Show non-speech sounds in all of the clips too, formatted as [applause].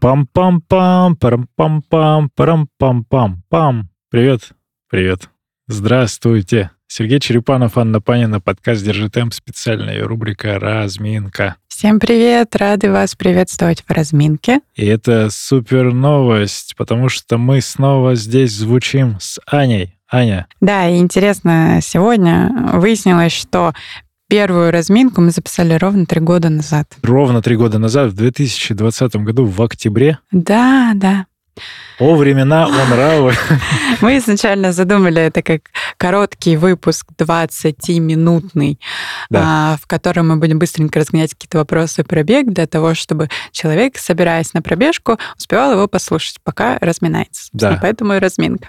Парам-пам-пам-пам, парам-пам-пам, парам-пам-пам-пам. Привет, привет. Здравствуйте. Сергей Черепанов, Анна Панина, подкаст «Держи темп», специальная рубрика «Разминка». Всем привет! Рады вас приветствовать в разминке. И это супер новость, потому что мы снова здесь звучим с Аней. Аня. Да, и интересно, сегодня выяснилось, что Первую разминку мы записали ровно три года назад. Ровно три года назад, в 2020 году, в октябре? Да, да. О, времена, о нравы. [laughs] Мы изначально задумали это как короткий выпуск 20-минутный, да. А, в котором мы будем быстренько разгонять какие-то вопросы про бег для того, чтобы человек, собираясь на пробежку, успевал его послушать, пока разминается. Да. Поэтому и разминка.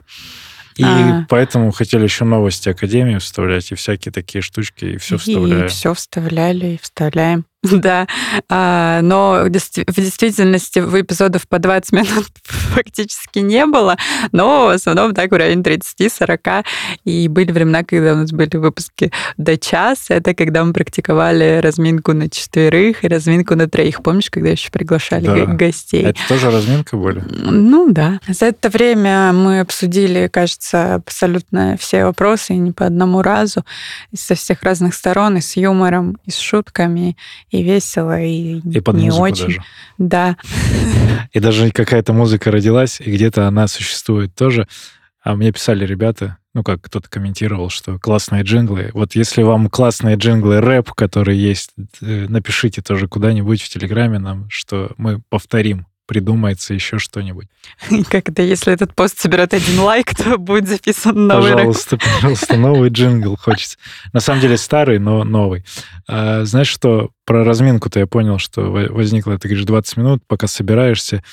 И а. поэтому хотели еще новости Академии вставлять, и всякие такие штучки, и все вставляли. И все вставляли, и вставляем. [laughs] Да, а, но в действительности в эпизодов по 20 минут [laughs] фактически не было, но в основном так в районе 30-40. И были времена, когда у нас были выпуски до часа. Это когда мы практиковали разминку на четверых и разминку на троих. Помнишь, когда еще приглашали да. гостей? Это тоже разминка были? Ну да. За это время мы обсудили, кажется, абсолютно все вопросы, и не по одному разу, и со всех разных сторон, и с юмором, и с шутками, и весело, и, и под не очень. Даже. Да. [laughs] И даже какая-то музыка родилась, и где-то она существует тоже. А мне писали ребята, ну, как кто-то комментировал, что классные джинглы. Вот если вам классные джинглы рэп, которые есть, э, напишите тоже куда-нибудь в Телеграме нам, что мы повторим придумается еще что-нибудь. [laughs] Как это, если этот пост соберет один лайк, то будет записан новый Пожалуйста, рэп. пожалуйста, новый джингл хочется. На самом деле старый, но новый. А, знаешь что, про разминку-то я понял, что возникло, ты говоришь, 20 минут, пока собираешься.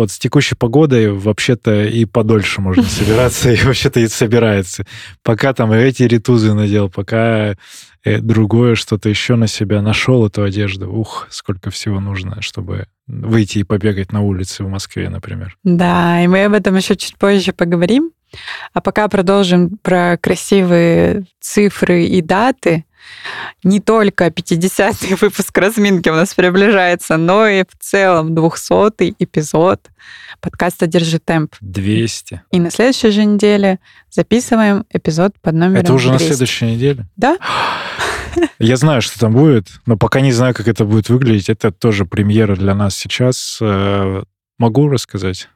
Вот с текущей погодой вообще-то и подольше можно собираться, и вообще-то и собирается. Пока там эти ритузы надел, пока э, другое что-то еще на себя нашел, эту одежду. Ух, сколько всего нужно, чтобы выйти и побегать на улице в Москве, например. Да, и мы об этом еще чуть позже поговорим. А пока продолжим про красивые цифры и даты. Не только 50-й выпуск разминки у нас приближается, но и в целом 200-й эпизод подкаста «Держи темп». 200. И на следующей же неделе записываем эпизод под номером Это уже 200. на следующей неделе? Да. [gasps] Я знаю, что там будет, но пока не знаю, как это будет выглядеть. Это тоже премьера для нас сейчас. Э, могу рассказать?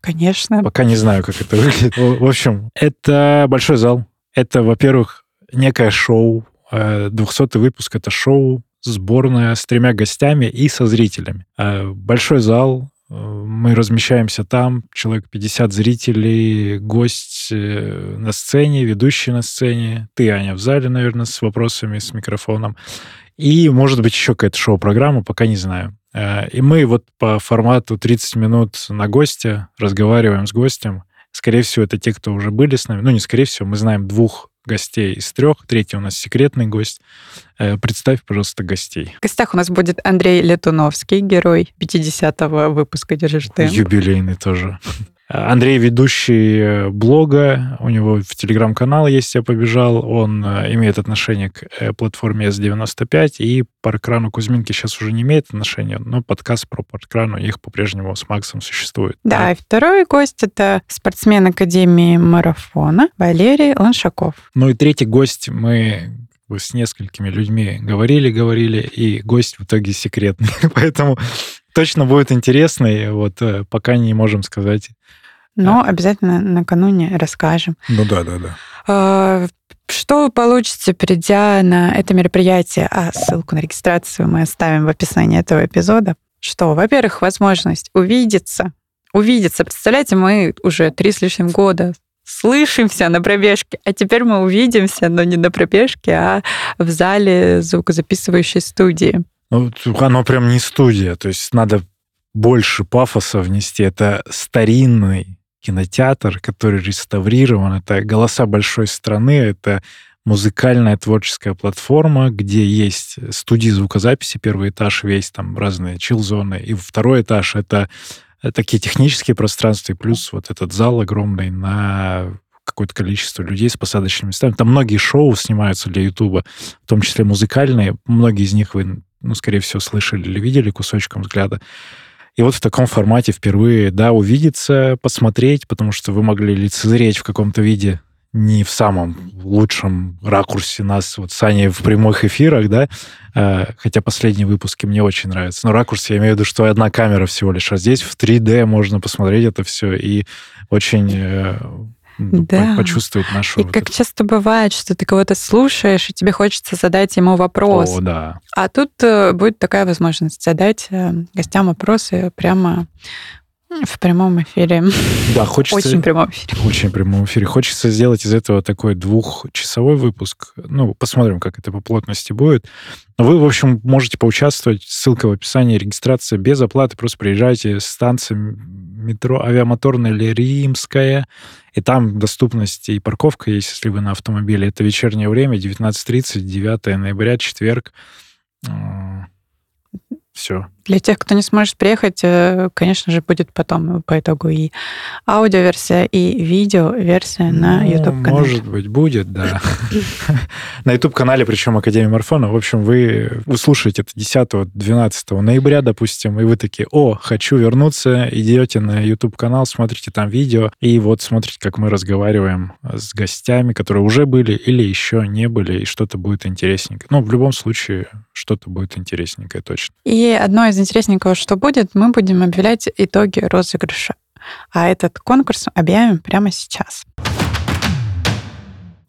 Конечно. Пока не знаю, как это выглядит. В общем, это большой зал. Это, во-первых, некое шоу. 200 э, выпуск — это шоу, сборная с тремя гостями и со зрителями. Э, большой зал, мы размещаемся там, человек 50 зрителей, гость э, на сцене, ведущий на сцене, ты, Аня, в зале, наверное, с вопросами, с микрофоном. И, может быть, еще какая-то шоу-программа, пока не знаю. Э, и мы вот по формату 30 минут на гостя разговариваем с гостем. Скорее всего, это те, кто уже были с нами. Ну, не скорее всего, мы знаем двух гостей из трех. Третий у нас секретный гость. Э, представь, пожалуйста, гостей. В гостях у нас будет Андрей Летуновский, герой 50-го выпуска «Держишь темп». Юбилейный тоже. Андрей ведущий э, блога, у него в телеграм-канал есть «Я побежал», он э, имеет отношение к платформе S95, и паркрану Кузьминки сейчас уже не имеет отношения, но подкаст про паркрану их по-прежнему с Максом существует. Да, да, и второй гость — это спортсмен Академии марафона Валерий Ланшаков. Ну и третий гость мы с несколькими людьми говорили, говорили, и гость в итоге секретный. [laughs] Поэтому точно будет интересный. Вот э, пока не можем сказать. Но обязательно накануне расскажем. Ну да, да, да. А, что вы получите, придя на это мероприятие? А ссылку на регистрацию мы оставим в описании этого эпизода. Что, во-первых, возможность увидеться. Увидеться. Представляете, мы уже три с лишним года слышимся на пробежке, а теперь мы увидимся, но не на пробежке, а в зале звукозаписывающей студии. Ну, оно прям не студия, то есть надо больше пафоса внести. Это старинный кинотеатр, который реставрирован. Это «Голоса большой страны», это музыкальная творческая платформа, где есть студии звукозаписи, первый этаж весь, там разные чил-зоны, и второй этаж — это такие технические пространства, и плюс вот этот зал огромный на какое-то количество людей с посадочными местами. Там многие шоу снимаются для Ютуба, в том числе музыкальные. Многие из них вы, ну, скорее всего, слышали или видели кусочком взгляда. И вот в таком формате впервые, да, увидеться, посмотреть, потому что вы могли лицезреть в каком-то виде не в самом лучшем ракурсе нас вот с Аней в прямых эфирах, да, э, хотя последние выпуски мне очень нравятся. Но ракурс, я имею в виду, что одна камера всего лишь, а здесь в 3D можно посмотреть это все и очень э, ну, да. почувствовать нашу... И вот как это. часто бывает, что ты кого-то слушаешь, и тебе хочется задать ему вопрос. О, да. А тут э, будет такая возможность задать гостям вопросы прямо в прямом эфире. Да, хочется... Очень прямом эфире. Очень прямом эфире. Хочется сделать из этого такой двухчасовой выпуск. Ну, посмотрим, как это по плотности будет. Вы, в общем, можете поучаствовать. Ссылка в описании. Регистрация без оплаты. Просто приезжайте. Станция метро авиамоторная или Римская. И там доступность и парковка есть, если вы на автомобиле. Это вечернее время, 19.30, 9 ноября, четверг. Все. Для тех, кто не сможет приехать, э, конечно же, будет потом по итогу и аудиоверсия, и видеоверсия на YouTube-канале. Может быть, будет, да. [laughs] На YouTube-канале, причем Академия Марафона. В общем, вы услышите это 10-12 ноября, допустим, и вы такие, о, хочу вернуться, идете на YouTube-канал, смотрите там видео, и вот смотрите, как мы разговариваем с гостями, которые уже были или еще не были, и что-то будет интересненькое. Ну, в любом случае, что-то будет интересненькое точно. И одно из интересненького, что будет, мы будем объявлять итоги розыгрыша. А этот конкурс объявим прямо сейчас.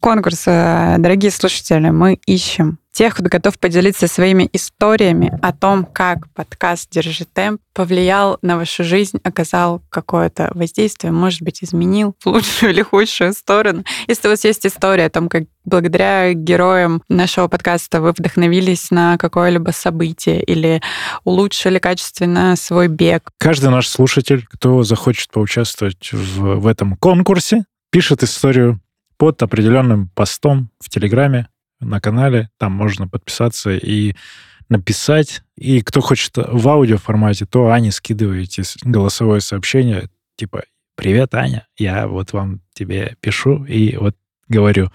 Конкурс, дорогие слушатели, мы ищем тех, кто готов поделиться своими историями о том, как подкаст «Держи темп» повлиял на вашу жизнь, оказал какое-то воздействие, может быть, изменил в лучшую или худшую сторону. Если у вас есть история о том, как благодаря героям нашего подкаста вы вдохновились на какое-либо событие или улучшили качественно свой бег. Каждый наш слушатель, кто захочет поучаствовать в, в этом конкурсе, пишет историю под определенным постом в Телеграме на канале. Там можно подписаться и написать. И кто хочет в аудио формате, то Ане скидываете голосовое сообщение, типа «Привет, Аня, я вот вам тебе пишу и вот говорю».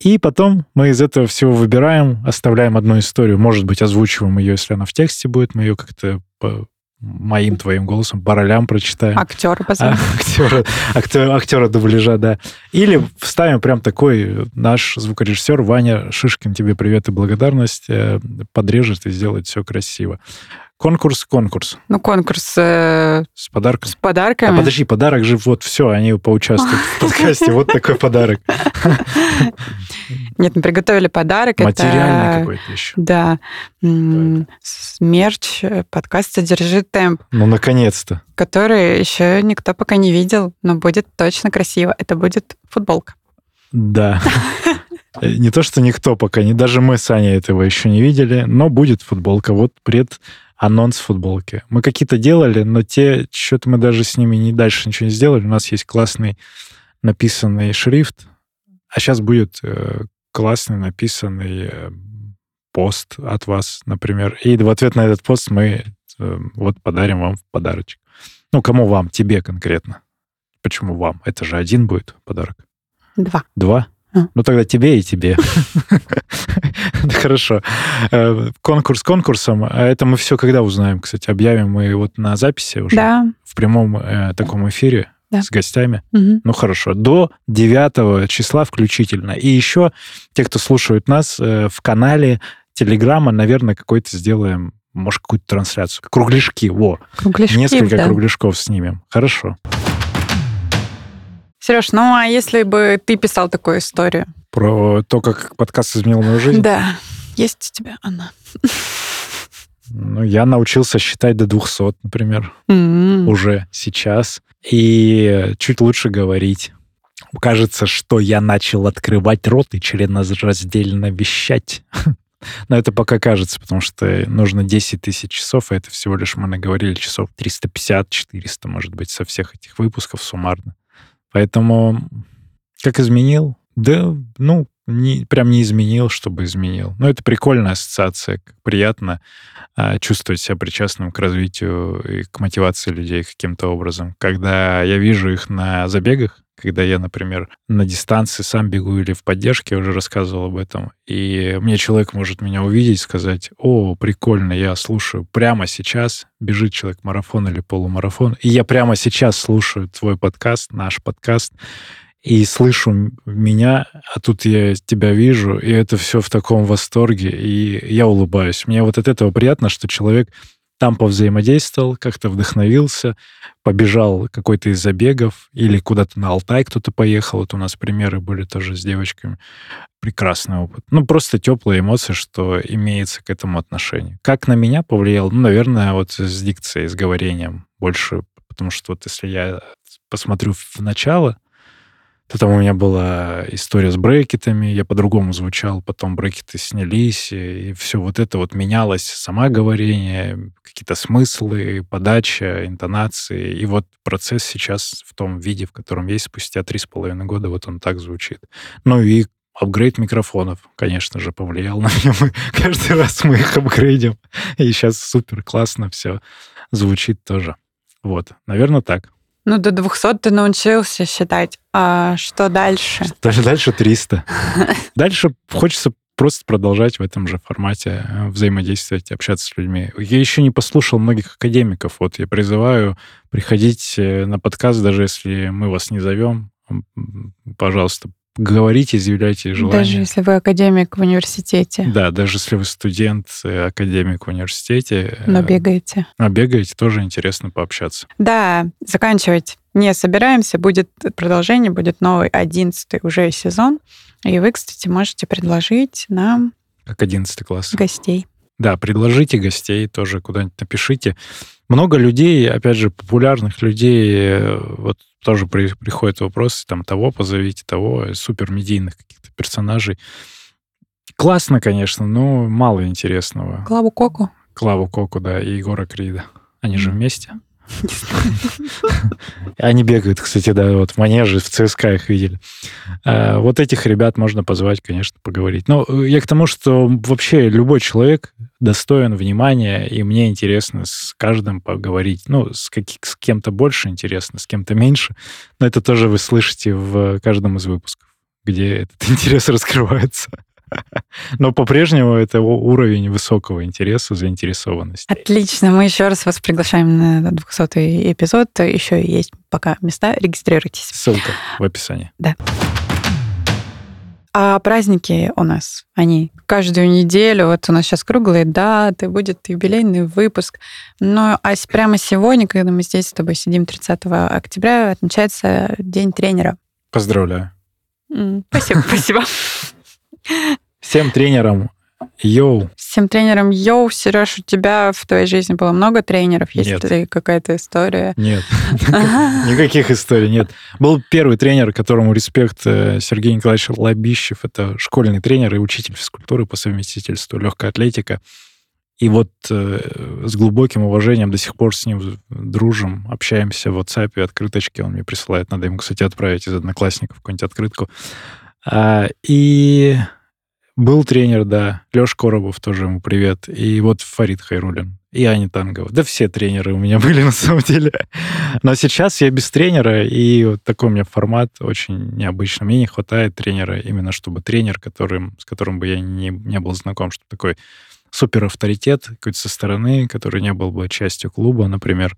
И потом мы из этого всего выбираем, оставляем одну историю, может быть, озвучиваем ее, если она в тексте будет, мы ее как-то моим твоим голосом по ролям прочитаем. Актера позовем. А, актера, актера, актера дубляжа, да. Или вставим прям такой наш звукорежиссер Ваня Шишкин, тебе привет и благодарность, э, подрежет и сделает все красиво. Конкурс, конкурс. Ну, конкурс... Э, с подарком. С подарками. А подожди, подарок же вот все, они поучаствуют в подкасте. Вот такой подарок. Нет, мы приготовили подарок. Материальный какой-то еще. Да. Мерч э, подкаста «Держи темп». Ну, наконец-то. Который еще никто пока не видел, но будет точно красиво. Это будет футболка. Да. Не то, что никто пока, не даже мы с Аней этого еще не видели, но будет футболка. Вот пред анонс футболки. Мы какие-то делали, но те, что-то мы даже с ними не дальше ничего не сделали. У нас есть классный написанный шрифт, а сейчас будет э, классный написанный э, пост от вас, например. И в ответ на этот пост мы э, вот подарим вам подарочек. Ну, кому вам? Тебе конкретно. Почему вам? Это же один будет подарок. Два. Два? А. Ну, тогда тебе и тебе. [laughs] Хорошо. Э, конкурс конкурсом. А это мы все когда узнаем, кстати? Объявим мы вот на записи уже? Да. В прямом э, таком эфире? с гостями. Ну хорошо, до 9 числа включительно. И еще те, кто слушают нас э, в канале Телеграма, наверное, какой-то сделаем, может, какую-то трансляцию. Кругляшки, во. Кругляшки, Несколько да. кругляшков снимем. Хорошо. Сереж, ну а если бы ты писал такую историю? Про то, как подкаст изменил мою жизнь? Да. Есть у тебя она. Ну, я научился считать до 200, например, mm-hmm. уже сейчас. И чуть лучше говорить. Кажется, что я начал открывать рот и членораздельно вещать. [laughs] Но это пока кажется, потому что нужно 10 тысяч часов, а это всего лишь, мы наговорили, часов 350-400, может быть, со всех этих выпусков суммарно. Поэтому как изменил? Да, ну, не, прям не изменил, чтобы изменил. Но это прикольная ассоциация, приятно а, чувствовать себя причастным к развитию и к мотивации людей каким-то образом. Когда я вижу их на забегах, когда я, например, на дистанции сам бегу или в поддержке, я уже рассказывал об этом, и мне человек может меня увидеть, сказать, о, прикольно, я слушаю прямо сейчас, бежит человек марафон или полумарафон, и я прямо сейчас слушаю твой подкаст, наш подкаст, и слышу меня, а тут я тебя вижу, и это все в таком восторге, и я улыбаюсь. Мне вот от этого приятно, что человек там повзаимодействовал, как-то вдохновился, побежал какой-то из забегов или куда-то на Алтай кто-то поехал. Вот у нас примеры были тоже с девочками. Прекрасный опыт. Ну, просто теплые эмоции, что имеется к этому отношение. Как на меня повлиял? Ну, наверное, вот с дикцией, с говорением больше. Потому что вот если я посмотрю в начало, Потом у меня была история с брекетами, я по-другому звучал, потом брекеты снялись, и все вот это вот менялось, сама говорение, какие-то смыслы, подача, интонации. И вот процесс сейчас в том виде, в котором есть спустя три с половиной года, вот он так звучит. Ну и апгрейд микрофонов, конечно же, повлиял на меня. [laughs] Каждый раз мы их апгрейдим, и сейчас супер классно все звучит тоже. Вот, наверное, так. Ну, до 200 ты научился считать. А что дальше? Даже дальше 300. [laughs] Дальше хочется просто продолжать в этом же формате э, взаимодействовать, общаться с людьми. Я еще не послушал многих академиков. Вот я призываю приходить э, на подкаст, даже если мы вас не зовем. Пожалуйста, говорите, изъявляйте желание. Даже если вы академик в университете. Да, даже если вы студент, э, академик в университете. Но э, бегаете. Но бегаете, тоже интересно пообщаться. Да, заканчивать не собираемся. Будет продолжение, будет новый одиннадцатый уже сезон. И вы, кстати, можете предложить нам... Как одиннадцатый класс. Гостей. Да, предложите гостей тоже куда-нибудь напишите. Много людей, опять же, популярных людей, э, вот тоже при, приходят вопросы, там, того позовите, того, супер медийных каких-то персонажей. Классно, конечно, но мало интересного. Клаву Коку? Клаву Коку, да, и Егора Крида. Они же вместе. [laughs] Они бегают, кстати, да, вот в манеже, в ЦСКА их видели. А, вот этих ребят можно позвать, конечно, поговорить. Но э, я к тому, что вообще любой человек достоин внимания, и мне интересно с каждым поговорить. Ну, с, каких, с кем-то больше интересно, с кем-то меньше. Но это тоже вы слышите в каждом из выпусков, где этот [laughs] интерес раскрывается. [laughs] Но по-прежнему это уровень высокого интереса, заинтересованности. Отлично. Мы еще раз вас приглашаем на 200 эпизод. Еще есть пока места. Регистрируйтесь. Ссылка в описании. Да. А праздники у нас, они каждую неделю, вот у нас сейчас круглые даты, будет юбилейный выпуск. Но а прямо сегодня, когда мы здесь с тобой сидим 30 октября, отмечается День тренера. Поздравляю. Спасибо, [laughs] спасибо. Всем тренерам Йоу. Всем тренерам Йоу. Сереж, у тебя в твоей жизни было много тренеров? Есть нет. ли какая-то история? Нет. [laughs] Никаких историй нет. Был первый тренер, которому респект э, Сергей Николаевич Лобищев. Это школьный тренер и учитель физкультуры по совместительству, легкая атлетика. И вот э, с глубоким уважением до сих пор с ним дружим, общаемся в WhatsApp, открыточки он мне присылает. Надо ему, кстати, отправить из одноклассников какую-нибудь открытку. А, и был тренер, да. Леша Коробов, тоже ему привет. И вот Фарид Хайрулин. И Аня Тангова. Да все тренеры у меня [laughs] были на самом деле. Но сейчас я без тренера, и вот такой у меня формат очень необычный. Мне не хватает тренера, именно чтобы тренер, которым, с которым бы я не, не был знаком, чтобы такой супер авторитет какой-то со стороны, который не был бы частью клуба, например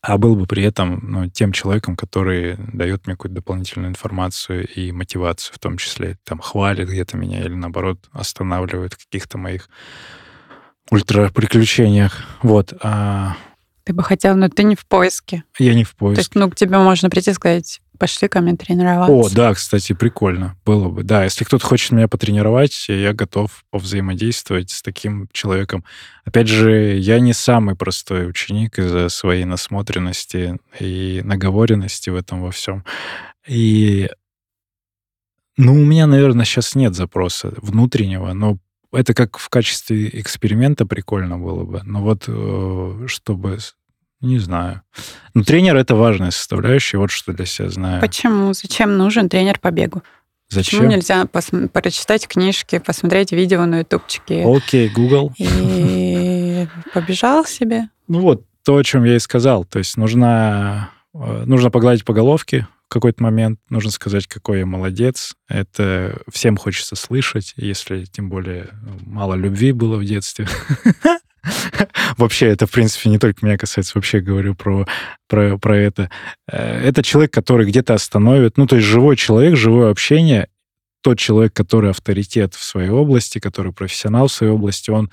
а был бы при этом ну, тем человеком, который дает мне какую-то дополнительную информацию и мотивацию, в том числе там хвалит где-то меня или наоборот останавливает в каких-то моих ультра-приключениях. Вот. А... Ты бы хотел, но ты не в поиске. Я не в поиске. То есть, ну, к тебе можно прийти и сказать, пошли ко мне тренироваться. О, да, кстати, прикольно было бы. Да, если кто-то хочет меня потренировать, я готов повзаимодействовать с таким человеком. Опять же, я не самый простой ученик из-за своей насмотренности и наговоренности в этом во всем. И ну, у меня, наверное, сейчас нет запроса внутреннего, но это как в качестве эксперимента прикольно было бы. Но вот э, чтобы не знаю. Но тренер — это важная составляющая, вот что для себя знаю. Почему? Зачем нужен тренер по бегу? Зачем? Почему нельзя пос- прочитать книжки, посмотреть видео на ютубчике? Окей, Google. И [laughs] побежал себе. Ну вот, то, о чем я и сказал. То есть нужно, э, нужно погладить по головке в какой-то момент, нужно сказать, какой я молодец. Это всем хочется слышать, если тем более ну, мало любви было в детстве. [laughs] [laughs] Вообще, это, в принципе, не только меня касается, вообще говорю про, про, про это. Э, это человек, который где-то остановит, ну, то есть живой человек, живое общение, тот человек, который авторитет в своей области, который профессионал в своей области, он,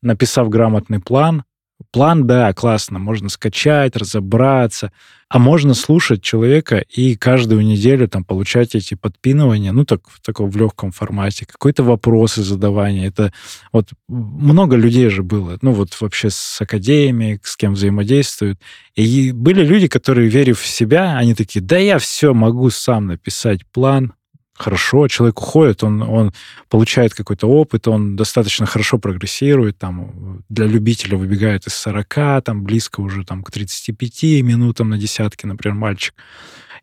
написав грамотный план, План, да, классно, можно скачать, разобраться, а можно слушать человека и каждую неделю там получать эти подпинывания, ну, так, в таком в легком формате, какие-то вопросы задавания. Это вот много людей же было, ну, вот вообще с академией, с кем взаимодействуют. И были люди, которые, верив в себя, они такие, да я все могу сам написать план, хорошо, человек уходит, он, он получает какой-то опыт, он достаточно хорошо прогрессирует, там, для любителя выбегает из 40, там, близко уже там, к 35 минутам на десятки, например, мальчик.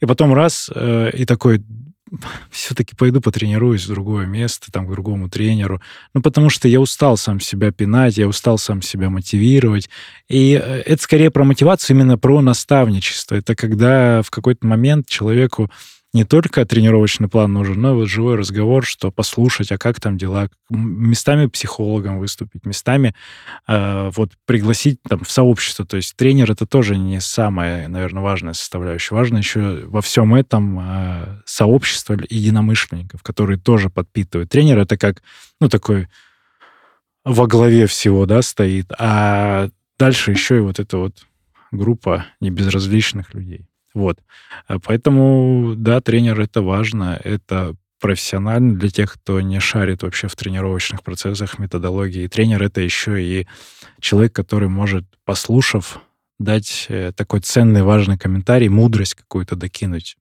И потом раз, э, и такой, [laughs] все-таки пойду потренируюсь в другое место, там, к другому тренеру. Ну, потому что я устал сам себя пинать, я устал сам себя мотивировать. И э, это скорее про мотивацию, именно про наставничество. Это когда в какой-то момент человеку не только тренировочный план нужен, но и вот живой разговор, что послушать, а как там дела, местами психологом выступить, местами э, вот пригласить там в сообщество. То есть тренер это тоже не самая, наверное, важная составляющая. Важно еще во всем этом э, сообщество единомышленников, которые тоже подпитывают. Тренер это как, ну, такой во главе всего, да, стоит, а дальше еще и вот эта вот группа небезразличных людей. Вот. А поэтому, да, тренер — это важно, это профессионально для тех, кто не шарит вообще в тренировочных процессах, методологии. тренер — это еще и человек, который может, послушав, дать э, такой ценный, важный комментарий, мудрость какую-то докинуть.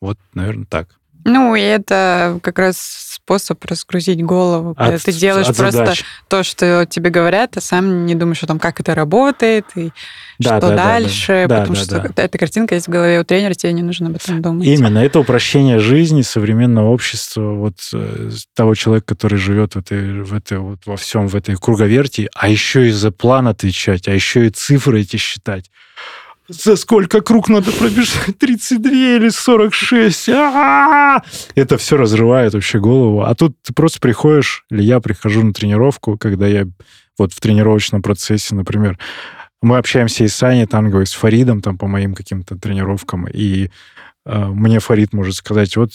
Вот, наверное, так. Ну, и это как раз способ разгрузить голову, когда от, ты делаешь просто задач. то, что тебе говорят, а сам не думаешь о том, как это работает и да, что да, дальше, да, потому да, что да. эта картинка есть в голове у тренера, тебе не нужно об этом думать. Именно, это упрощение жизни современного общества, вот э, того человека, который живет в этой, в этой, вот во всем, в этой круговерти, а еще и за план отвечать, а еще и цифры эти считать за сколько круг надо пробежать? [laughs] 32 или 46? А-а-а! Это все разрывает вообще голову. А тут ты просто приходишь, или я прихожу на тренировку, когда я вот в тренировочном процессе, например, мы общаемся и с Саней Танговой, с Фаридом там по моим каким-то тренировкам, и э, мне Фарид может сказать, вот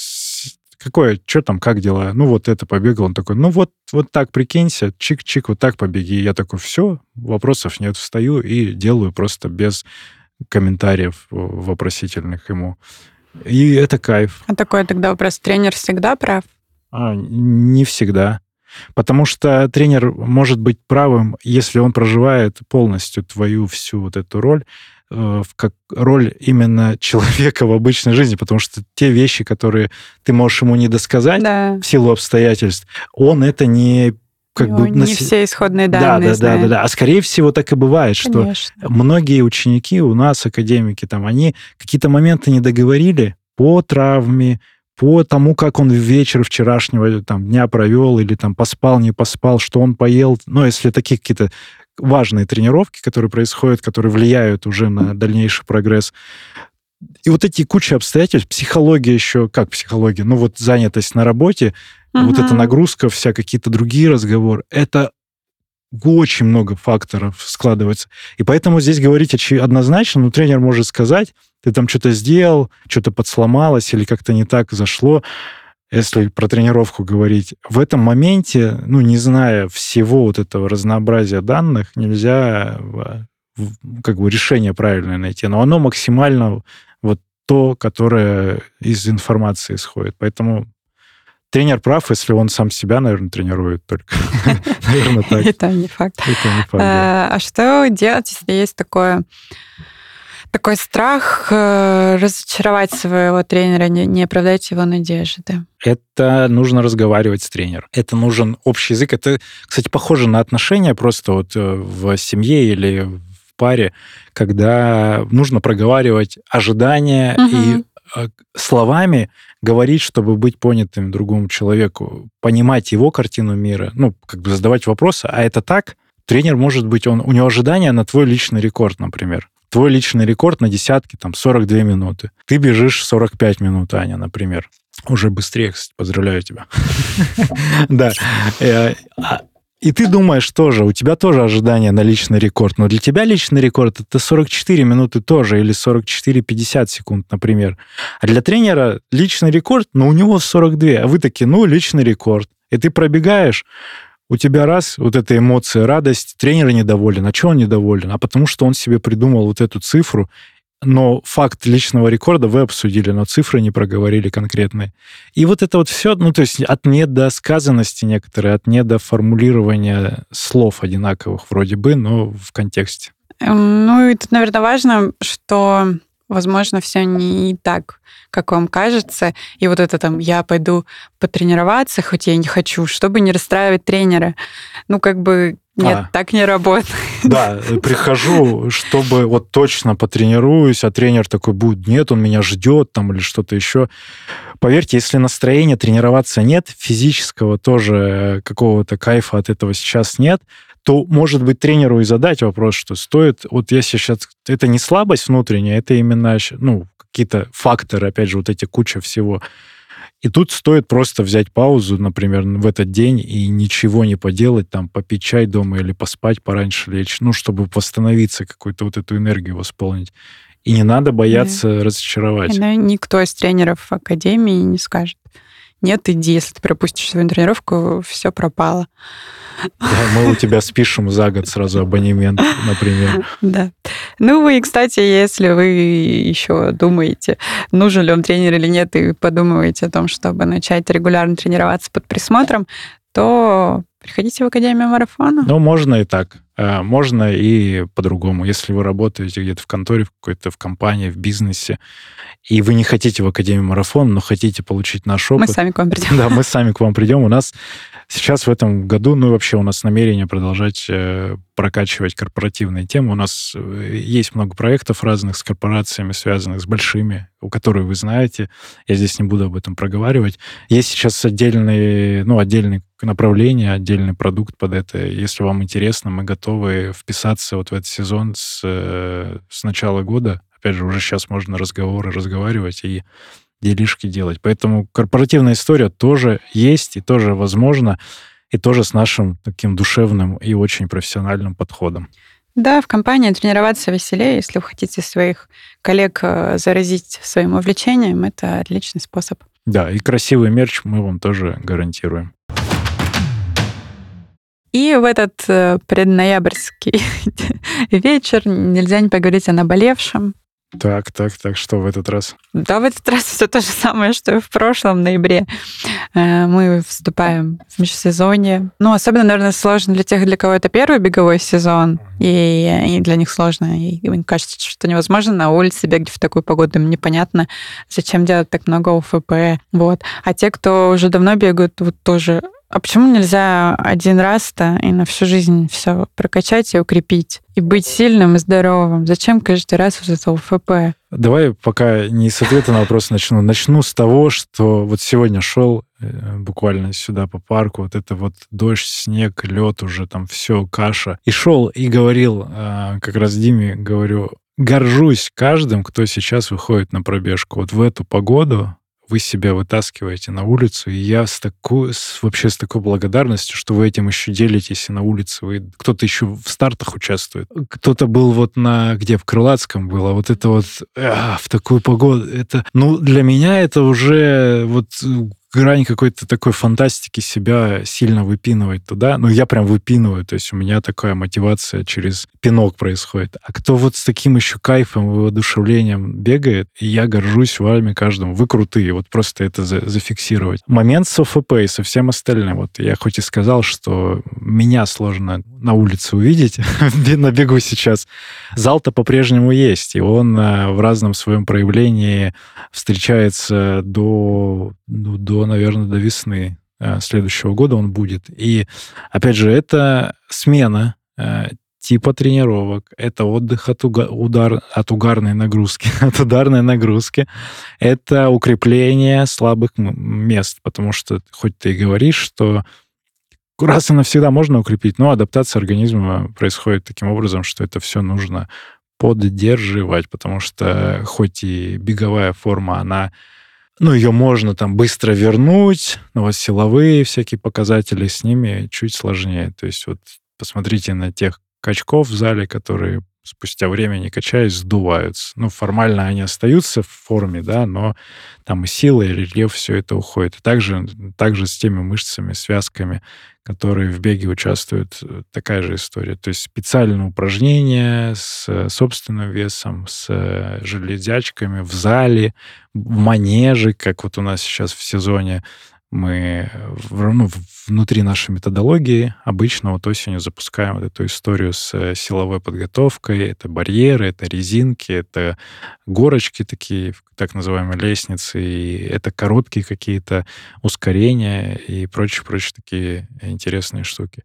какое, что там, как дела? Ну, вот это побегал. Он такой, ну, вот, вот так прикинься, чик-чик, вот так побеги. Я такой, все, вопросов нет, встаю и делаю просто без комментариев вопросительных ему. И это кайф. А такой тогда вопрос, тренер всегда прав? А, не всегда. Потому что тренер может быть правым, если он проживает полностью твою всю вот эту роль, э, как роль именно [laughs] человека в обычной жизни, потому что те вещи, которые ты можешь ему не досказать да. в силу обстоятельств, он это не как бы не на... все исходные данные. Да, да, да, да, да. А скорее всего так и бывает, Конечно. что многие ученики у нас, академики, там, они какие-то моменты не договорили по травме, по тому, как он вечер вчерашнего там, дня провел, или там поспал, не поспал, что он поел. Ну, если такие какие-то важные тренировки, которые происходят, которые влияют уже на дальнейший прогресс. И вот эти куча обстоятельств, психология еще, как психология, ну вот занятость на работе, угу. вот эта нагрузка, вся какие-то другие разговоры, это очень много факторов складывается. И поэтому здесь говорить однозначно, ну, тренер может сказать, ты там что-то сделал, что-то подсломалось или как-то не так зашло, если про тренировку говорить. В этом моменте, ну, не зная всего вот этого разнообразия данных, нельзя как бы решение правильное найти. Но оно максимально вот то, которое из информации исходит. Поэтому тренер прав, если он сам себя, наверное, тренирует только. [laughs] Наверное, так. Это не факт. Это не факт, А что делать, если есть такое такой страх э, разочаровать своего тренера, не, не оправдать его надежды? Это нужно разговаривать с тренером. Это нужен общий язык. Это, кстати, похоже на отношения просто вот э, в семье или в паре, когда нужно проговаривать ожидания угу. и словами говорить, чтобы быть понятым другому человеку, понимать его картину мира, ну, как бы задавать вопросы, а это так? Тренер может быть, он, у него ожидания на твой личный рекорд, например. Твой личный рекорд на десятки, там, 42 минуты. Ты бежишь 45 минут, Аня, например. Уже быстрее, кстати, поздравляю тебя. [laughs] Да. И ты думаешь тоже, у тебя тоже ожидания на личный рекорд, но для тебя личный рекорд это 44 минуты тоже, или 44-50 секунд, например. А для тренера личный рекорд, но у него 42, а вы такие, ну, личный рекорд. И ты пробегаешь, у тебя раз, вот эта эмоция, радость, тренер недоволен. А чего он недоволен? А потому что он себе придумал вот эту цифру, но факт личного рекорда вы обсудили, но цифры не проговорили конкретные. И вот это вот все, ну, то есть от недосказанности некоторые, от недоформулирования слов одинаковых вроде бы, но в контексте. Эм, ну, и тут, наверное, важно, что возможно, все не так, как вам кажется. И вот это там, я пойду потренироваться, хоть я не хочу, чтобы не расстраивать тренера. Ну, как бы нет, а, так не работает. Да, прихожу, чтобы вот точно потренируюсь, а тренер такой будет, нет, он меня ждет там или что-то еще. Поверьте, если настроения тренироваться нет, физического тоже какого-то кайфа от этого сейчас нет, то, может быть, тренеру и задать вопрос, что стоит... Вот я сейчас... Это не слабость внутренняя, это именно ну, какие-то факторы, опять же, вот эти куча всего. И тут стоит просто взять паузу, например, в этот день и ничего не поделать, там, попить чай дома или поспать пораньше лечь, ну, чтобы восстановиться, какую-то вот эту энергию восполнить. И не надо бояться да. разочаровать. Да, никто из тренеров Академии не скажет, нет, иди, если ты пропустишь свою тренировку, все пропало. Да, мы у тебя спишем за год сразу абонемент, например. Да. Ну и, кстати, если вы еще думаете, нужен ли он тренер или нет, и подумываете о том, чтобы начать регулярно тренироваться под присмотром, то приходите в Академию марафона. Ну, можно и так. Э, можно и по-другому. Если вы работаете где-то в конторе, в какой-то в компании, в бизнесе, и вы не хотите в Академию марафон, но хотите получить наш опыт... Мы сами к вам придем. Да, мы сами к вам придем. У нас Сейчас в этом году, ну и вообще у нас намерение продолжать э, прокачивать корпоративные темы. У нас э, есть много проектов разных с корпорациями, связанных с большими, у которых вы знаете. Я здесь не буду об этом проговаривать. Есть сейчас отдельные, ну, отдельные направления, отдельный продукт под это. Если вам интересно, мы готовы вписаться вот в этот сезон с, э, с начала года. Опять же, уже сейчас можно разговоры разговаривать и делишки делать. Поэтому корпоративная история тоже есть и тоже возможно, и тоже с нашим таким душевным и очень профессиональным подходом. Да, в компании тренироваться веселее. Если вы хотите своих коллег э, заразить своим увлечением, это отличный способ. Да, и красивый мерч мы вам тоже гарантируем. И в этот э, предноябрьский [laughs] вечер нельзя не поговорить о наболевшем. Так, так, так, что в этот раз? Да, в этот раз все то же самое, что и в прошлом ноябре. Э, мы вступаем в межсезонье. Ну, особенно, наверное, сложно для тех, для кого это первый беговой сезон, и, и для них сложно. И им кажется, что невозможно на улице бегать в такую погоду, им непонятно, зачем делать так много УФП. Вот. А те, кто уже давно бегают, вот тоже а почему нельзя один раз-то и на всю жизнь все прокачать и укрепить? И быть сильным и здоровым? Зачем каждый раз вот это УФП? Давай пока не с ответа на вопрос начну. Начну с того, что вот сегодня шел э, буквально сюда по парку, вот это вот дождь, снег, лед уже там все, каша. И шел и говорил, э, как раз Диме говорю, горжусь каждым, кто сейчас выходит на пробежку. Вот в эту погоду вы себя вытаскиваете на улицу, и я с такой, с, вообще с такой благодарностью, что вы этим еще делитесь и на улице. Вы, кто-то еще в стартах участвует. Кто-то был вот на, где, в Крылатском было, вот это вот а, в такую погоду, это, ну, для меня это уже вот грань какой-то такой фантастики себя сильно выпинывать туда. Ну, я прям выпинываю, то есть у меня такая мотивация через пинок происходит. А кто вот с таким еще кайфом воодушевлением бегает, я горжусь вами каждому. Вы крутые, вот просто это за зафиксировать. Момент с ОФП и со всем остальным. Вот я хоть и сказал, что меня сложно на улице увидеть, [laughs] на бегу сейчас. Зал-то по-прежнему есть, и он э, в разном своем проявлении встречается до, ну, до, наверное, до весны э, следующего года он будет. И, опять же, это смена э, типа тренировок, это отдых от, уга, удар, от угарной нагрузки, [laughs] от ударной нагрузки, это укрепление слабых мест, потому что хоть ты и говоришь, что раз и навсегда можно укрепить, но адаптация организма происходит таким образом, что это все нужно поддерживать, потому что хоть и беговая форма, она ну, ее можно там быстро вернуть, но вот силовые всякие показатели с ними чуть сложнее. То есть вот посмотрите на тех качков в зале, которые спустя время, не качаясь, сдуваются. Ну, формально они остаются в форме, да, но там и сила, и рельеф, все это уходит. И также, также с теми мышцами, связками, которые в беге участвуют, э, такая же история. То есть специальные упражнения с э, собственным весом, с э, железячками в зале, в манеже, как вот у нас сейчас в сезоне мы ну, внутри нашей методологии обычно вот осенью запускаем вот эту историю с э, силовой подготовкой. Это барьеры, это резинки, это горочки такие, так называемые лестницы, и это короткие какие-то ускорения и прочие-прочие такие интересные штуки.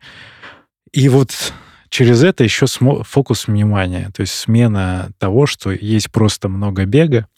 И вот через это еще фокус внимания, то есть смена того, что есть просто много бега,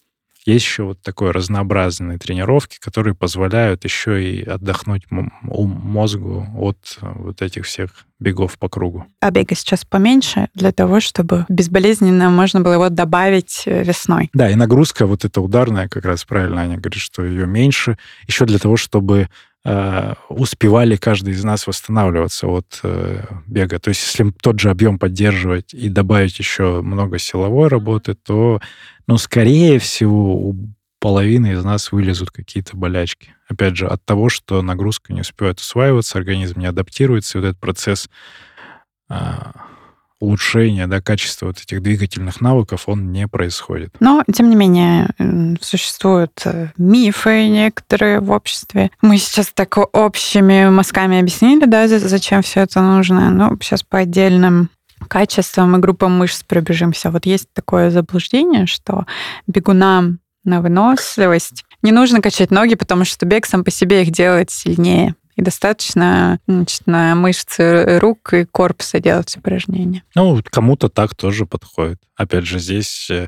есть еще вот такой разнообразные тренировки, которые позволяют еще и отдохнуть мозгу от э, вот этих всех бегов по кругу. А бега сейчас поменьше для того, чтобы безболезненно можно было его добавить э, весной. Да, и нагрузка вот эта ударная, как раз правильно Аня говорит, что ее меньше, еще для того, чтобы э, успевали каждый из нас восстанавливаться от э, бега. То есть если тот же объем поддерживать и добавить еще много силовой работы, то но, скорее всего, у половины из нас вылезут какие-то болячки. Опять же, от того, что нагрузка не успевает усваиваться, организм не адаптируется, и вот этот процесс а, улучшения да, качества вот этих двигательных навыков, он не происходит. Но, тем не менее, существуют э, мифы некоторые в обществе. Мы сейчас так общими мазками объяснили, да, зачем все это нужно. Но сейчас по отдельным качествам и группам мышц пробежимся. Вот есть такое заблуждение, что бегунам на выносливость не нужно качать ноги, потому что бег сам по себе их делает сильнее. И достаточно значит, на мышцы рук и корпуса делать упражнения. Ну, кому-то так тоже подходит. Опять же, здесь э,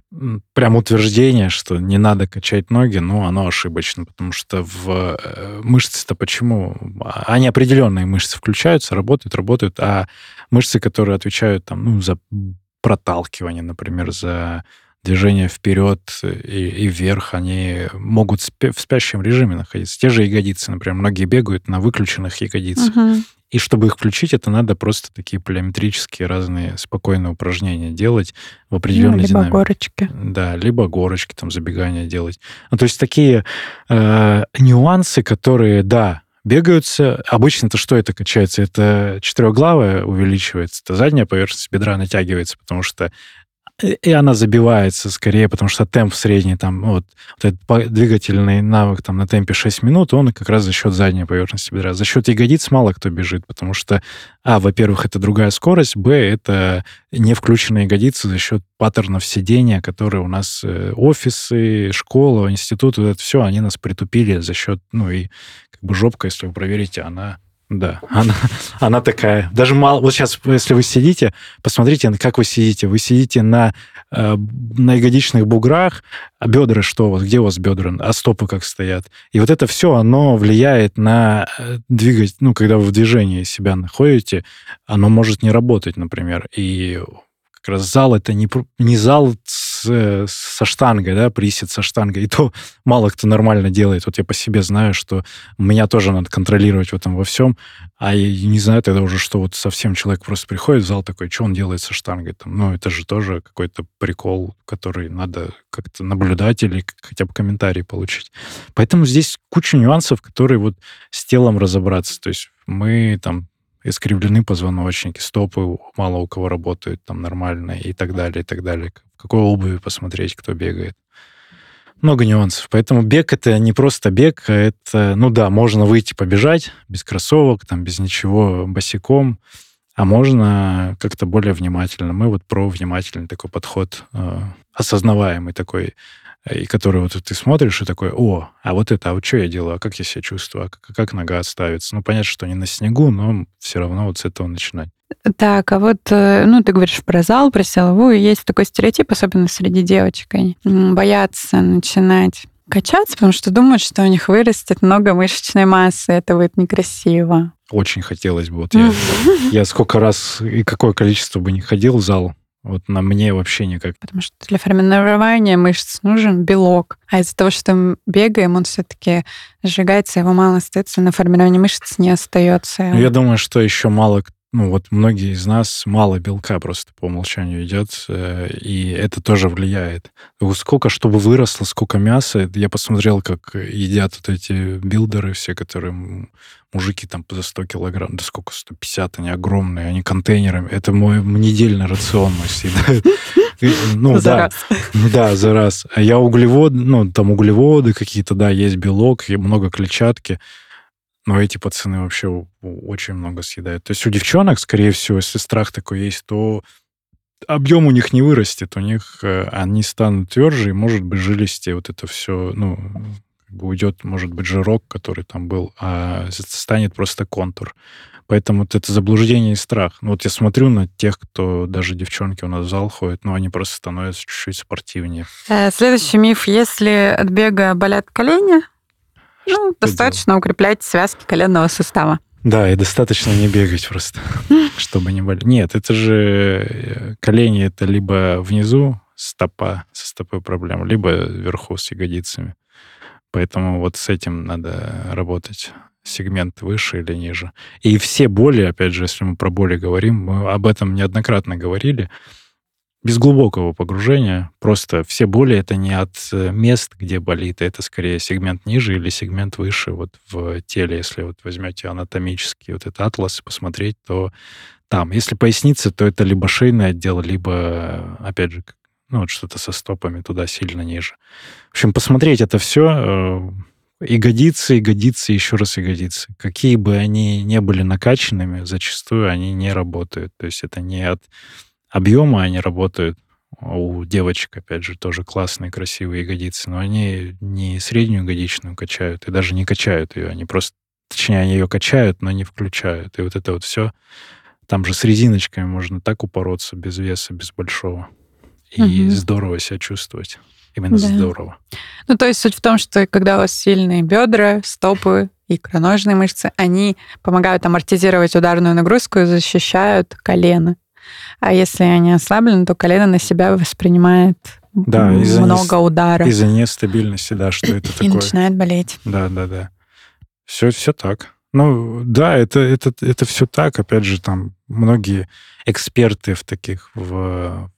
прям утверждение, что не надо качать ноги, ну, оно ошибочно, потому что в э, мышцы-то почему? Они определенные мышцы включаются, работают, работают, а мышцы, которые отвечают там, ну, за проталкивание, например, за движение вперед и, и вверх, они могут в спящем режиме находиться. Те же ягодицы, например, многие бегают на выключенных ягодицах. Угу. И чтобы их включить, это надо просто такие полиметрические разные спокойные упражнения делать в определенной ну, либо динамике. горочки. Да, либо горочки, там, забегания делать. Ну, то есть такие э, нюансы, которые, да, бегаются. Обычно это что это качается? Это четырехглавая увеличивается, это задняя поверхность бедра натягивается, потому что и она забивается скорее, потому что темп средний, там, вот, вот этот двигательный навык там на темпе 6 минут, он как раз за счет задней поверхности бедра. За счет ягодиц мало кто бежит, потому что, а, во-первых, это другая скорость, б, это не включенные ягодицы за счет паттернов сидения, которые у нас э, офисы, школа, институты, вот это все, они нас притупили за счет, ну и как бы жопка, если вы проверите, она да, она, [laughs] она такая. Даже мало... Вот сейчас, если вы сидите, посмотрите, как вы сидите. Вы сидите на, э, на ягодичных буграх, а бедра что у вас? Где у вас бедра? А стопы как стоят? И вот это все, оно влияет на э, двигать... Ну, когда вы в движении себя находите, оно может не работать, например. И как раз зал это не, не зал с, со штангой, да, присед со штангой. И то [laughs] мало кто нормально делает. Вот я по себе знаю, что меня тоже надо контролировать в этом во всем. А я не знаю тогда уже, что вот совсем человек просто приходит в зал такой, что он делает со штангой. Там, ну, это же тоже какой-то прикол, который надо как-то наблюдать или хотя бы комментарий получить. Поэтому здесь куча нюансов, которые вот с телом разобраться. То есть мы там искривлены позвоночники, стопы мало у кого работают там нормально и так далее, и так далее. В какой обуви посмотреть, кто бегает. Много нюансов. Поэтому бег — это не просто бег, а это, ну да, можно выйти побежать без кроссовок, там, без ничего, босиком, а можно как-то более внимательно. Мы вот про внимательный такой подход, э, осознаваемый такой и который вот ты смотришь и такой, о, а вот это, а вот что я делаю, а как я себя чувствую, а как, как нога отставится. Ну, понятно, что не на снегу, но все равно вот с этого начинать. Так, а вот, э, ну, ты говоришь про зал, про силовую. Есть такой стереотип, особенно среди девочек. Они боятся начинать качаться, потому что думают, что у них вырастет много мышечной массы, это будет некрасиво. Очень хотелось бы. Вот я, [laughs] я сколько раз и какое количество бы не ходил в зал, вот на мне вообще никак. Потому что для формирования мышц нужен белок. А из-за того, что мы бегаем, он все-таки сжигается, его мало остается, на формирование мышц не остается. Ну, я думаю, что еще мало ну вот многие из нас мало белка просто по умолчанию идет, э, и это тоже влияет. Сколько, чтобы выросло, сколько мяса. Я посмотрел, как едят вот эти билдеры все, которые мужики там за 100 килограмм, да сколько, 150, они огромные, они контейнерами. Это мой недельный рацион мой съедают. [laughs] Ну, за да, раз. Да, за раз. А я углевод, ну, там углеводы какие-то, да, есть белок, много клетчатки. Но эти пацаны вообще очень много съедают. То есть у девчонок, скорее всего, если страх такой есть, то объем у них не вырастет, у них э, они станут тверже, и, может быть, жилисти, вот это все, ну, уйдет, может быть, жирок, который там был, а станет просто контур. Поэтому вот это заблуждение и страх. Ну, вот я смотрю на тех, кто даже девчонки у нас в зал ходят, но они просто становятся чуть-чуть спортивнее. Э, следующий миф. Если от бега болят колени, ну, достаточно укреплять связки коленного сустава. Да, и достаточно не бегать просто, [laughs] чтобы не болеть. Нет, это же э, колени, это либо внизу стопа, со стопой проблема, либо вверху с ягодицами. Поэтому вот с этим надо работать. Сегмент выше или ниже. И все боли, опять же, если мы про боли говорим, мы об этом неоднократно говорили, без глубокого погружения. Просто все боли это не от э, мест, где болит, это скорее сегмент ниже или сегмент выше вот в теле. Если вот возьмете анатомический вот этот атлас и посмотреть, то там. Если поясница, то это либо шейное отдел, либо, опять же, ну, вот что-то со стопами туда сильно ниже. В общем, посмотреть это все, э, ягодицы, ягодицы, еще раз ягодицы. Какие бы они не были накачанными, зачастую они не работают. То есть это не от объема они работают. У девочек, опять же, тоже классные, красивые ягодицы, но они не среднюю ягодичную качают и даже не качают ее. Они просто, точнее, они ее качают, но не включают. И вот это вот все. Там же с резиночками можно так упороться без веса, без большого. И угу. здорово себя чувствовать. Именно да. здорово. Ну, то есть суть в том, что когда у вас сильные бедра, стопы, икроножные мышцы, они помогают амортизировать ударную нагрузку и защищают колено. А если они ослаблены, то колено на себя воспринимает да, много удара. Из-за нестабильности, да, что это такое. И начинает болеть. Да, да, да. Все, все так. Ну, да, это, это, это все так. Опять же, там многие эксперты в таких, в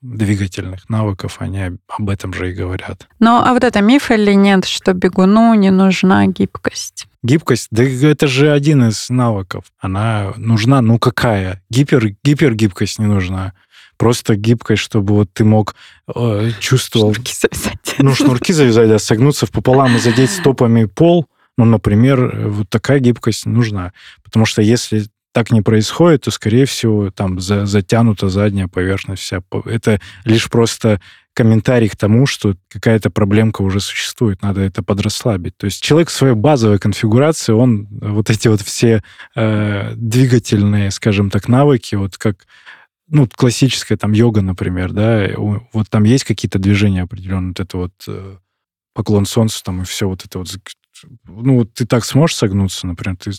двигательных навыков, они об этом же и говорят. Ну, а вот это миф или нет, что бегуну не нужна гибкость? Гибкость, да это же один из навыков. Она нужна, ну какая? Гипер, гипергибкость не нужна. Просто гибкость, чтобы вот ты мог э, чувствовал... Шнурки завязать. Ну, шнурки завязать, да, согнуться пополам и задеть стопами пол. Ну, например, вот такая гибкость нужна. Потому что если так не происходит, то, скорее всего, там за, затянута задняя поверхность вся. Это лишь просто комментарий к тому, что какая-то проблемка уже существует, надо это подрасслабить. То есть человек в своей базовой конфигурации, он вот эти вот все э, двигательные, скажем так, навыки, вот как ну, классическая там йога, например, да, вот там есть какие-то движения определенные, вот это вот э, поклон солнцу там и все вот это вот, ну, вот ты так сможешь согнуться, например, ты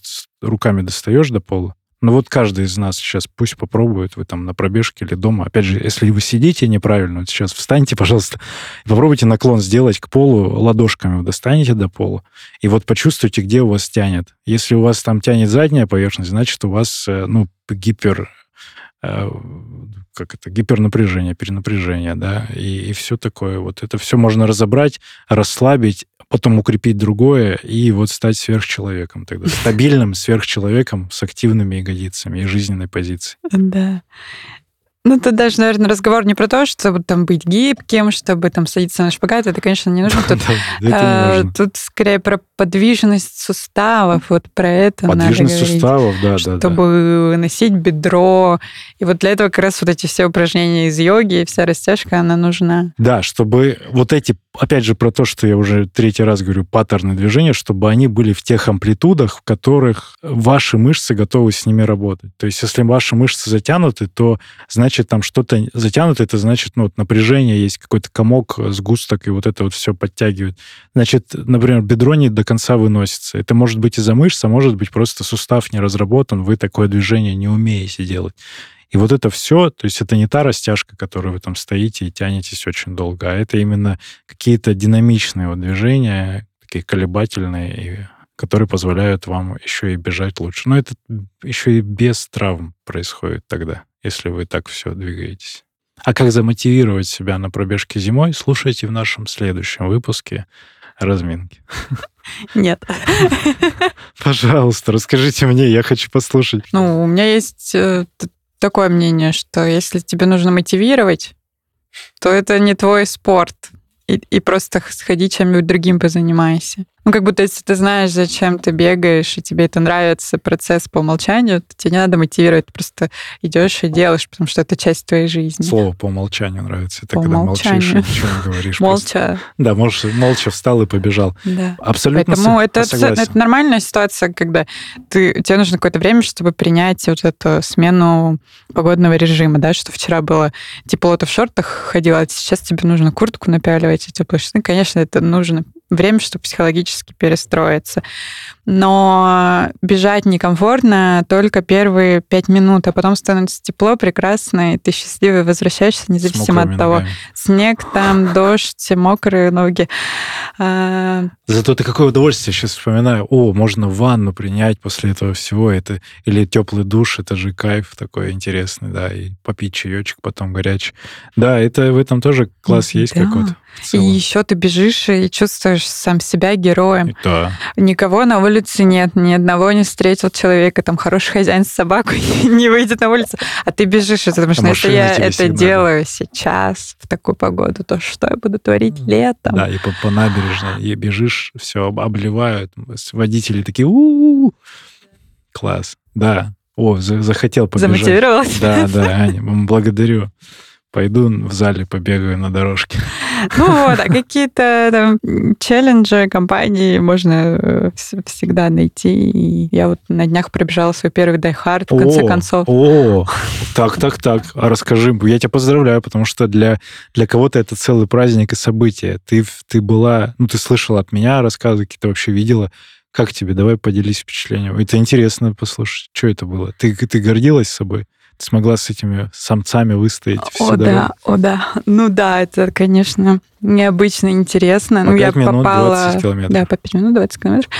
руками достаешь до пола, ну вот каждый из нас сейчас пусть попробует, вы там на пробежке или дома. Опять же, если вы сидите неправильно, вот сейчас встаньте, [laughs] пожалуйста, попробуйте наклон сделать к полу ладошками, достанете до пола, и вот почувствуйте, где у вас тянет. Если у вас там тянет задняя поверхность, значит, у вас, э, ну, гипер э, как это, гипернапряжение, перенапряжение, да, и, и все такое. Вот это все можно разобрать, расслабить, потом укрепить другое и вот стать сверхчеловеком тогда. Стабильным сверхчеловеком с активными ягодицами и жизненной позицией. Да. Ну, тут даже, наверное, разговор не про то, чтобы там быть гибким, чтобы там садиться на шпагат. Это, конечно, не нужно. [laughs] Тут, э, тут скорее про подвижность суставов, вот про это Подвижность надо говорить, суставов, да, да, да. чтобы носить бедро. И вот для этого как раз вот эти все упражнения из йоги, вся растяжка, она нужна. Да, чтобы вот эти, опять же, про то, что я уже третий раз говорю, паттерны движения, чтобы они были в тех амплитудах, в которых ваши мышцы готовы с ними работать. То есть, если ваши мышцы затянуты, то значит там что-то затянуто, это значит, ну, вот напряжение есть, какой-то комок, сгусток, и вот это вот все подтягивает. Значит, например, бедро не до конца выносится. Это может быть из-за мышц, а может быть просто сустав не разработан, вы такое движение не умеете делать. И вот это все, то есть это не та растяжка, которую вы там стоите и тянетесь очень долго, а это именно какие-то динамичные вот движения, такие колебательные, и, которые позволяют вам еще и бежать лучше. Но это еще и без травм происходит тогда, если вы так все двигаетесь. А как замотивировать себя на пробежке зимой, слушайте в нашем следующем выпуске разминки. Нет. [laughs] Пожалуйста, расскажите мне, я хочу послушать. Ну, у меня есть э, такое мнение, что если тебе нужно мотивировать, то это не твой спорт. И, и просто сходи чем-нибудь другим позанимайся. Ну, как будто если ты знаешь, зачем ты бегаешь, и тебе это нравится, процесс по умолчанию, то тебе не надо мотивировать, ты просто идешь и делаешь, потому что это часть твоей жизни. Слово по умолчанию нравится. Это по когда умолчанию. молчишь и ничего не говоришь. [laughs] Молча. Просто. Да, можешь, молча встал и побежал. Да. Абсолютно Поэтому со- это, согласен. это нормальная ситуация, когда ты, тебе нужно какое-то время, чтобы принять вот эту смену погодного режима, да, что вчера было тепло, ты в шортах ходила, а сейчас тебе нужно куртку напяливать и теплые штаны. Конечно, это нужно время, чтобы психологически перестроиться. Но бежать некомфортно только первые пять минут, а потом становится тепло, прекрасно, и ты счастливый возвращаешься, независимо от того, ногами. снег там, дождь, мокрые ноги. А, Зато ты какое удовольствие сейчас вспоминаю. О, можно ванну принять после этого всего. Это, или теплый душ, это же кайф такой интересный, да, и попить чаечек потом горячий. Да, это в этом тоже класс есть Да. какой-то. И еще ты бежишь и чувствуешь сам себя героем. Да. Никого на улице нет, ни одного не встретил человека, там хороший хозяин с собакой [laughs] не выйдет на улицу, а ты бежишь, и ты думаешь, А ну, машины я это сигналят. делаю сейчас, в такую погоду, то что я буду творить летом? Да, и по, по набережной и бежишь, все обливают. Водители такие, у класс. Да. О, за- захотел побежать. Замотивировалась? Да, да, [laughs] Аня, благодарю. Пойду в зале побегаю на дорожке. [laughs] Ну вот, а какие-то там челленджи компании можно э, вс- всегда найти. И я вот на днях пробежала свой первый дайхард, в конце О, концов. О, так, так, так. А расскажи, я тебя поздравляю, потому что для, для кого-то это целый праздник и событие. Ты, ты была, ну, ты слышала от меня рассказы, какие-то вообще видела. Как тебе? Давай поделись впечатлением. Это интересно послушать. Что это было? Ты, ты гордилась собой? Смогла с этими самцами выстоять всю О, дорогу? да, о, да. Ну да, это, конечно, необычно интересно. По ну, я пять минут попала... 20 километров. Да, по 5 минут 20 километров.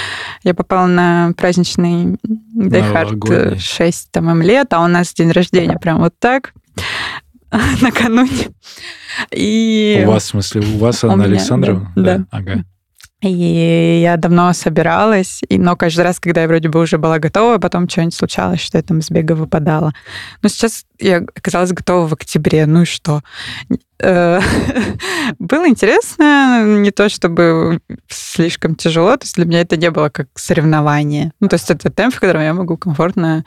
Я попала на праздничный Новогодний. 6 там, лет, а у нас день рождения прям вот так [laughs] накануне. И... У вас, в смысле, у вас, У Анна меня, Александровна? да, да. Ага. И я давно собиралась, и, но каждый раз, когда я вроде бы уже была готова, потом что-нибудь случалось, что я там с бега выпадала. Но сейчас я оказалась готова в октябре, ну и что? Э, [laughs] Было интересно, не то чтобы слишком тяжело, то есть для меня это не было как соревнование. Ну, то есть это темп, в котором я могу комфортно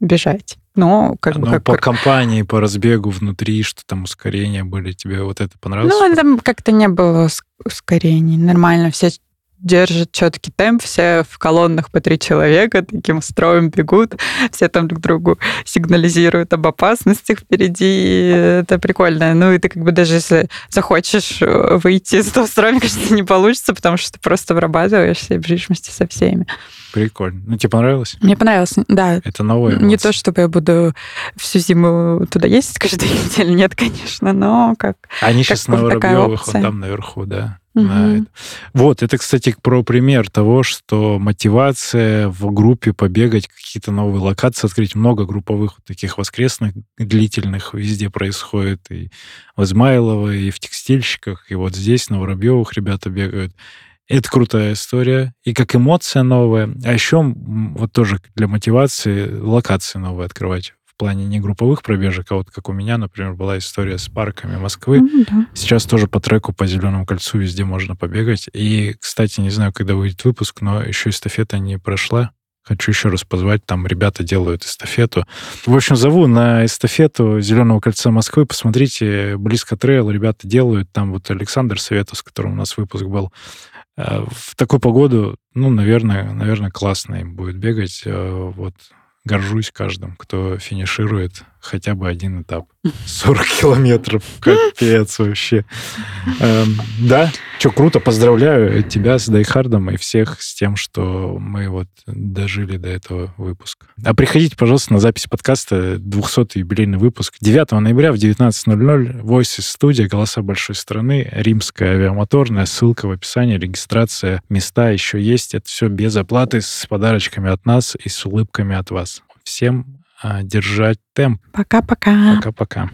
бежать. Но как бы Ну, как... по компании, по разбегу внутри, что там ускорения были, тебе вот это понравилось? Ну, там как-то не было уск- ускорений. Нормально, все держат четкий темп, все в колоннах по три человека таким строем бегут, [laughs] все там друг другу сигнализируют об опасностях впереди. Это прикольно. Ну, и ты как бы даже если захочешь э, выйти из этого строя, мне кажется, не получится, потому что ты просто вырабатываешься и вместе со всеми. Прикольно. Ну, тебе понравилось? Мне понравилось, да. Это новое. Не то, чтобы я буду всю зиму туда ездить каждую неделю, [laughs] нет, конечно, но как... Они сейчас на как Воробьевых, вот там наверху, да. Это. Вот, это, кстати, про пример того, что мотивация в группе побегать, какие-то новые локации открыть. Много групповых таких воскресных, длительных везде происходит. И в Измайлово, и в текстильщиках, и вот здесь, на Воробьевых ребята бегают. Это крутая история. И как эмоция новая. А еще вот тоже для мотивации локации новые открывать в плане не групповых пробежек, а вот как у меня, например, была история с парками Москвы. Ну, да. Сейчас тоже по треку по Зеленому кольцу везде можно побегать. И, кстати, не знаю, когда выйдет выпуск, но еще эстафета не прошла. Хочу еще раз позвать, там ребята делают эстафету. В общем, зову на эстафету Зеленого кольца Москвы. Посмотрите, близко трейл ребята делают. Там вот Александр Советов, с которым у нас выпуск был. Э, В такую погоду, ну, наверное, наверное, классно им будет бегать. Э, Вот горжусь каждым, кто финиширует хотя бы один этап. 40 километров. [laughs] Капец вообще. Эм, Да, что круто, поздравляю тебя с Die Hard ом и всех с тем, что мы вот дожили до этого выпуска. А приходите, пожалуйста, на запись подкаста 200 юбилейный выпуск 9 ноября в 19.00 Voices студия «Голоса большой страны», римская авиамоторная, ссылка в описании, регистрация, места еще есть. Это все без оплаты, с подарочками от нас и с улыбками от вас. Всем держать темп. Пока-пока. Пока-пока.